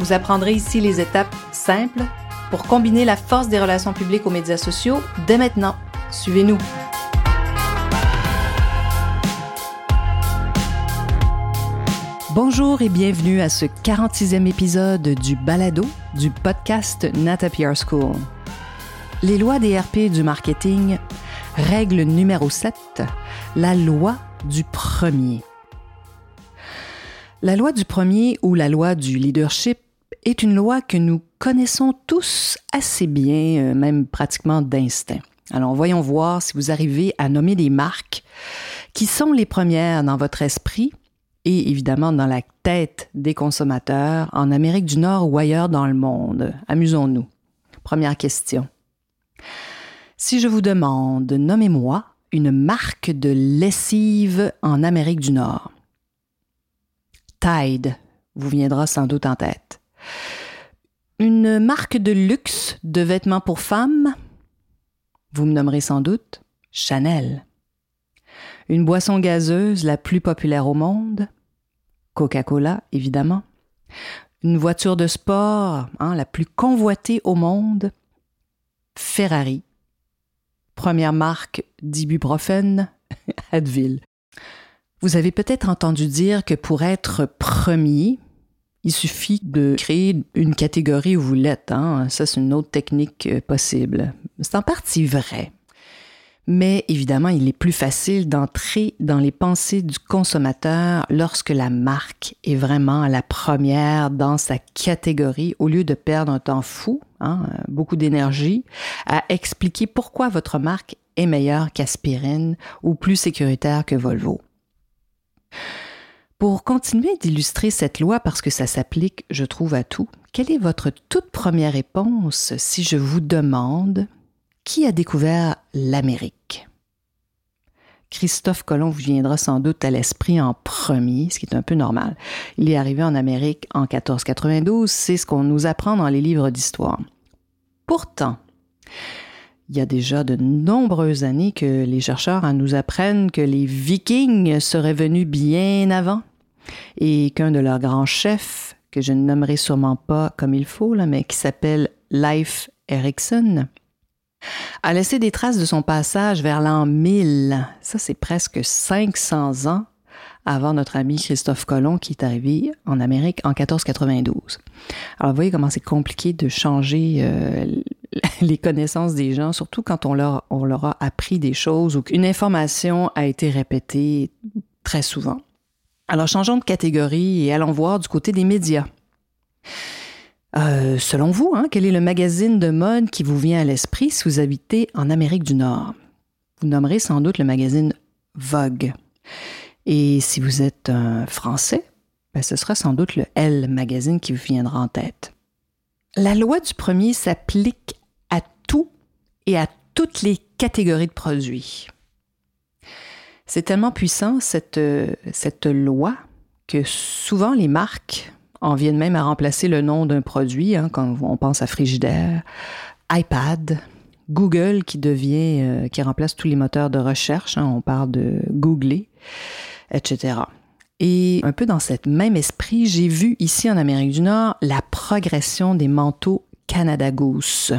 Vous apprendrez ici les étapes simples pour combiner la force des relations publiques aux médias sociaux dès maintenant. Suivez-nous. Bonjour et bienvenue à ce 46e épisode du Balado du podcast Nata PR School. Les lois des RP du marketing, règle numéro 7, la loi du premier. La loi du premier ou la loi du leadership est une loi que nous connaissons tous assez bien, euh, même pratiquement d'instinct. Alors voyons voir si vous arrivez à nommer des marques qui sont les premières dans votre esprit et évidemment dans la tête des consommateurs en Amérique du Nord ou ailleurs dans le monde. Amusons-nous. Première question. Si je vous demande, nommez-moi une marque de lessive en Amérique du Nord. Tide vous viendra sans doute en tête. Une marque de luxe de vêtements pour femmes Vous me nommerez sans doute Chanel. Une boisson gazeuse la plus populaire au monde Coca-Cola, évidemment. Une voiture de sport hein, la plus convoitée au monde Ferrari. Première marque d'ibuprofène Advil. Vous avez peut-être entendu dire que pour être premier, il suffit de créer une catégorie où vous l'êtes. Hein? Ça, c'est une autre technique euh, possible. C'est en partie vrai. Mais évidemment, il est plus facile d'entrer dans les pensées du consommateur lorsque la marque est vraiment la première dans sa catégorie, au lieu de perdre un temps fou, hein, beaucoup d'énergie, à expliquer pourquoi votre marque est meilleure qu'Aspirine ou plus sécuritaire que Volvo. Pour continuer d'illustrer cette loi, parce que ça s'applique, je trouve, à tout, quelle est votre toute première réponse si je vous demande qui a découvert l'Amérique? Christophe Colomb vous viendra sans doute à l'esprit en premier, ce qui est un peu normal. Il est arrivé en Amérique en 1492, c'est ce qu'on nous apprend dans les livres d'histoire. Pourtant, il y a déjà de nombreuses années que les chercheurs nous apprennent que les Vikings seraient venus bien avant et qu'un de leurs grands chefs, que je ne nommerai sûrement pas comme il faut, là, mais qui s'appelle Leif Erikson, a laissé des traces de son passage vers l'an 1000. Ça, c'est presque 500 ans avant notre ami Christophe Colomb qui est arrivé en Amérique en 1492. Alors, vous voyez comment c'est compliqué de changer euh, les connaissances des gens, surtout quand on leur, a appris des choses ou qu'une information a été répétée très souvent. Alors, changeons de catégorie et allons voir du côté des médias. Euh, selon vous, hein, quel est le magazine de mode qui vous vient à l'esprit si vous habitez en Amérique du Nord? Vous nommerez sans doute le magazine Vogue. Et si vous êtes un Français, ben, ce sera sans doute le Elle magazine qui vous viendra en tête. La loi du premier s'applique à tout et à toutes les catégories de produits. C'est tellement puissant, cette, cette loi, que souvent les marques en viennent même à remplacer le nom d'un produit, hein, quand on pense à frigidaire, iPad, Google qui devient, euh, qui remplace tous les moteurs de recherche, hein, on parle de googler, etc. Et un peu dans cet même esprit, j'ai vu ici en Amérique du Nord la progression des manteaux Canada Goose.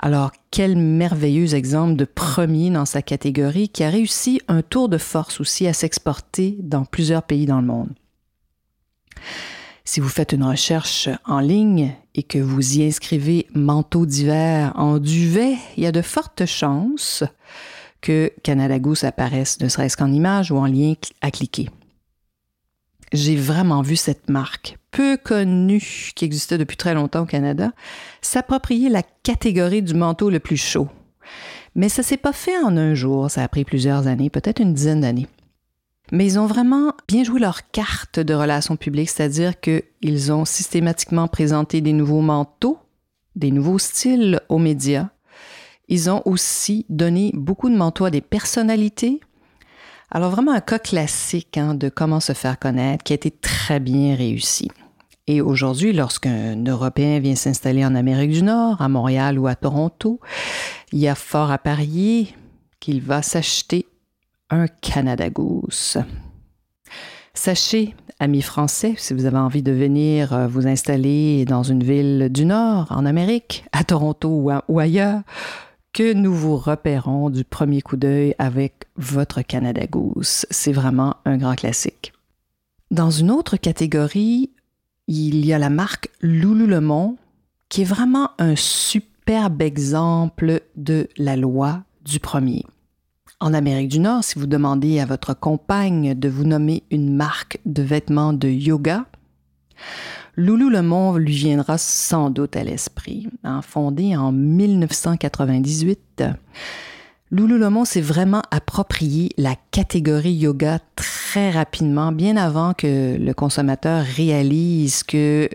Alors, quel merveilleux exemple de premier dans sa catégorie qui a réussi un tour de force aussi à s'exporter dans plusieurs pays dans le monde. Si vous faites une recherche en ligne et que vous y inscrivez manteau d'hiver en duvet, il y a de fortes chances que Canada Goose apparaisse, ne serait-ce qu'en image ou en lien à cliquer. J'ai vraiment vu cette marque peu connue qui existait depuis très longtemps au Canada s'approprier la catégorie du manteau le plus chaud. Mais ça s'est pas fait en un jour, ça a pris plusieurs années, peut-être une dizaine d'années. Mais ils ont vraiment bien joué leur carte de relations publiques, c'est-à-dire qu'ils ont systématiquement présenté des nouveaux manteaux, des nouveaux styles aux médias. Ils ont aussi donné beaucoup de manteaux à des personnalités. Alors vraiment un cas classique hein, de comment se faire connaître qui a été très bien réussi. Et aujourd'hui, lorsqu'un Européen vient s'installer en Amérique du Nord, à Montréal ou à Toronto, il y a fort à parier qu'il va s'acheter un Canada Goose. Sachez, amis français, si vous avez envie de venir euh, vous installer dans une ville du Nord, en Amérique, à Toronto ou, ailleurs, que nous vous repérons du premier coup d'œil avec votre Canada Goose. C'est vraiment un grand classique. Dans une autre catégorie, il y a la marque Lululemon, qui est vraiment un superbe exemple de la loi du premier. En Amérique du Nord, si vous demandez à votre compagne de vous nommer une marque de vêtements de yoga, Lululemon lui viendra sans doute à l'esprit. Hein, fondé en 1998, Lululemon s'est vraiment approprié la catégorie yoga très rapidement, bien avant que le consommateur réalise que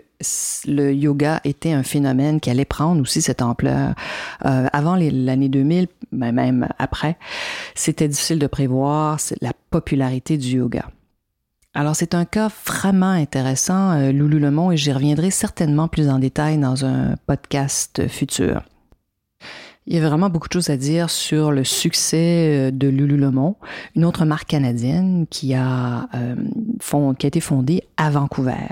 le yoga était un phénomène qui allait prendre aussi cette ampleur. Euh, avant l'année 2000, ben même après, c'était difficile de prévoir la popularité du yoga. Alors c'est un cas vraiment intéressant, euh, Lululemon, et j'y reviendrai certainement plus en détail dans un podcast futur. Il y a vraiment beaucoup de choses à dire sur le succès euh, de Lululemon, une autre marque canadienne euh, qui a été fondée à Vancouver.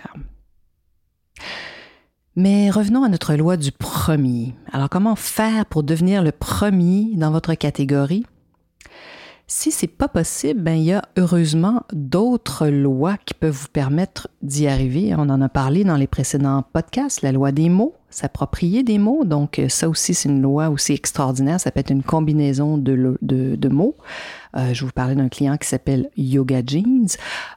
Mais revenons à notre loi du premier. Alors comment faire pour devenir le premier dans votre catégorie? Si c'est pas possible, ben, il y a heureusement d'autres lois qui peuvent vous permettre d'y arriver. On en a parlé dans les précédents podcasts, la loi des mots, s'approprier des mots. Donc, ça aussi, c'est une loi aussi extraordinaire. Ça peut être une combinaison de, de, mots. Euh, je vous parlais d'un client qui s'appelle Yoga Jeans,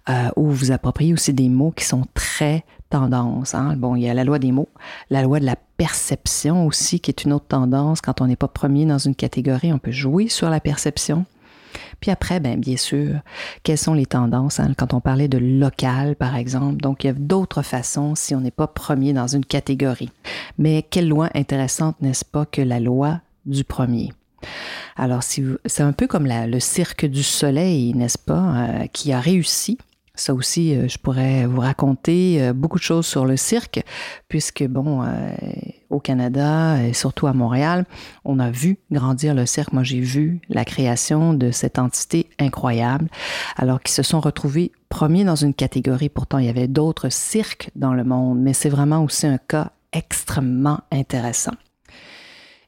euh, où vous appropriez aussi des mots qui sont très tendance. Hein. Bon, il y a la loi des mots, la loi de la perception aussi, qui est une autre tendance. Quand on n'est pas premier dans une catégorie, on peut jouer sur la perception. Puis après, ben, bien sûr, quelles sont les tendances hein? quand on parlait de local, par exemple. Donc, il y a d'autres façons si on n'est pas premier dans une catégorie. Mais quelle loi intéressante, n'est-ce pas, que la loi du premier? Alors, c'est un peu comme le cirque du soleil, n'est-ce pas, euh, qui a réussi ça aussi, euh, je pourrais vous raconter euh, beaucoup de choses sur le cirque, puisque, bon, euh, au Canada et surtout à Montréal, on a vu grandir le cirque. Moi, j'ai vu la création de cette entité incroyable, alors qu'ils se sont retrouvés premiers dans une catégorie. Pourtant, il y avait d'autres cirques dans le monde, mais c'est vraiment aussi un cas extrêmement intéressant.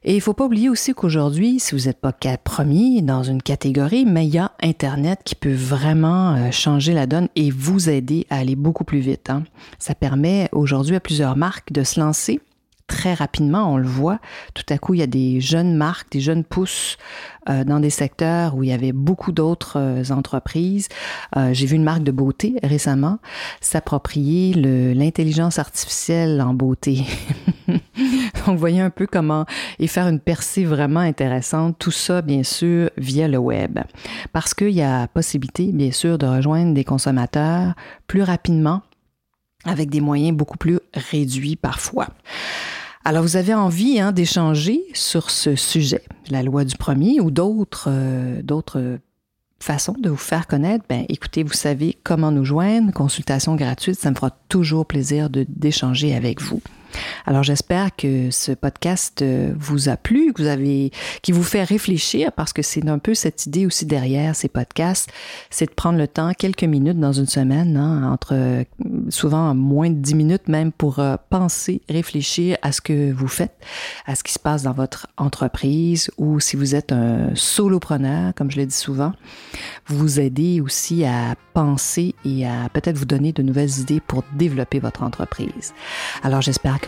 Et il faut pas oublier aussi qu'aujourd'hui, si vous n'êtes pas premier dans une catégorie, mais il y a Internet qui peut vraiment euh, changer la donne et vous aider à aller beaucoup plus vite. Hein. Ça permet aujourd'hui à plusieurs marques de se lancer très rapidement, on le voit. Tout à coup, il y a des jeunes marques, des jeunes pousses euh, dans des secteurs où il y avait beaucoup d'autres euh, entreprises. Euh, j'ai vu une marque de beauté récemment s'approprier l'intelligence artificielle en beauté. Donc, vous voyez un peu comment et faire une percée vraiment intéressante. Tout ça, bien sûr, via le web. Parce qu'il y a possibilité, bien sûr, de rejoindre des consommateurs plus rapidement avec des moyens beaucoup plus réduits parfois. Alors, vous avez envie hein, d'échanger sur ce sujet, la loi du premier ou d'autres euh, d'autres façons de vous faire connaître, ben écoutez, vous savez comment nous joindre, consultation gratuite, ça me fera toujours plaisir de d'échanger avec vous. Alors j'espère que ce podcast euh, vous a plu, que vous avez, qui vous fait réfléchir parce que c'est un peu cette idée aussi derrière ces podcasts, c'est de prendre le temps, quelques minutes dans une semaine, hein, entre souvent moins de dix minutes même pour euh, penser, réfléchir à ce que vous faites, à ce qui se passe dans votre entreprise ou si vous êtes un solopreneur, comme je le dis souvent, vous aider aussi à penser et à peut-être vous donner de nouvelles idées pour développer votre entreprise. Alors j'espère que